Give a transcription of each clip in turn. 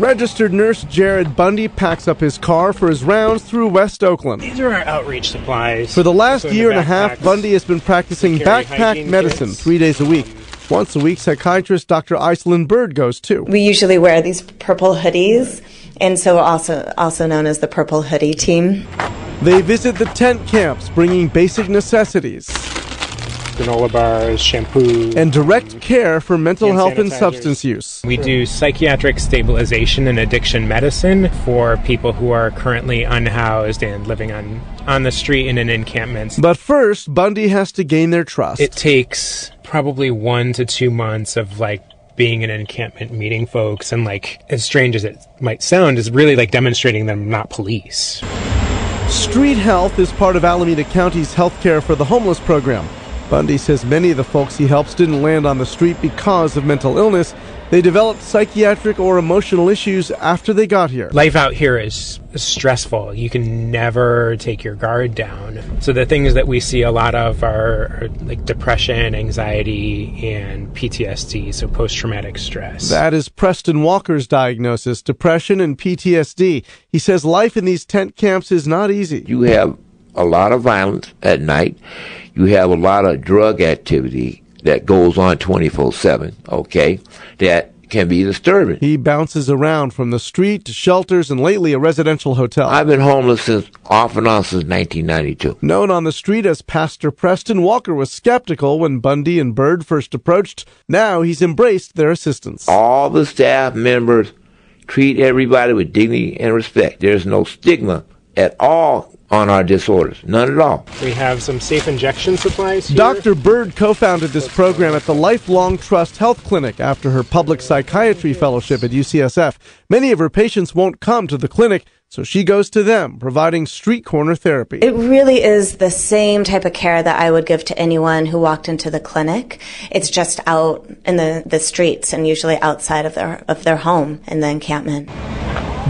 Registered nurse Jared Bundy packs up his car for his rounds through West Oakland. These are our outreach supplies. For the last So year the and a half, Bundy has been practicing backpack medicine kits. three days a week. Once a week, psychiatrist Dr. Aislinn Bird goes too. We usually wear these purple hoodies, and so also also known as the Purple Hoodie Team. They visit the tent camps, bringing basic necessities granola bars, shampoo. and direct care for mental Hand health and substance use. we do psychiatric stabilization and addiction medicine for people who are currently unhoused and living on on the street in an encampment. But first, Bundy has to gain their trust. It takes probably one to two months of like being in an encampment, meeting folks, and like as strange as it might sound, is really like demonstrating them not police. Street Health is part of Alameda County's healthcare for the homeless program. Bundy says many of the folks he helps didn't land on the street because of mental illness. They developed psychiatric or emotional issues after they got here. Life out here is stressful. You can never take your guard down. So the things that we see a lot of are, are like depression, anxiety, and PTSD, so post-traumatic stress. That is Preston Walker's diagnosis depression and PTSD. He says life in these tent camps is not easy. You have a lot of violence at night. You have a lot of drug activity that goes on 24 7, okay? That can be disturbing. He bounces around from the street to shelters and lately a residential hotel. I've been homeless since off and on since 1992. Known on the street as Pastor Preston, Walker was skeptical when Bundy and Bird first approached. Now he's embraced their assistance. All the staff members treat everybody with dignity and respect. There's no stigma at all on our disorders. None at all. we have some safe injection supplies here. Dr. Bird co founded this program at the Lifelong Trust Health Clinic after her public psychiatry fellowship at UCSF. Many of her patients won't come to the clinic, so she goes to them, providing street corner therapy. It really is the same type of care that I would give to anyone who walked into the clinic. It's just out in the, the streets and usually outside of their of their home in the encampment.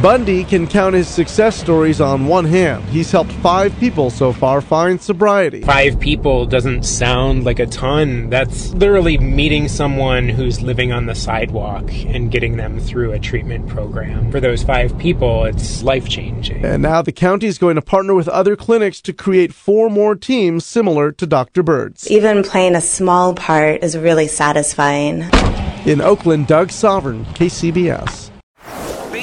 Bundy can count his success stories on one hand. He's helped five people so far find sobriety. Five people doesn't sound like a ton. That's literally meeting someone who's living on the sidewalk and getting them through a treatment program. For those five people, it's life changing. And now the county is going to partner with other clinics to create four more teams similar to Dr. Bird's. Even playing a small part is really satisfying. In Oakland, Doug Sovern, KCBS.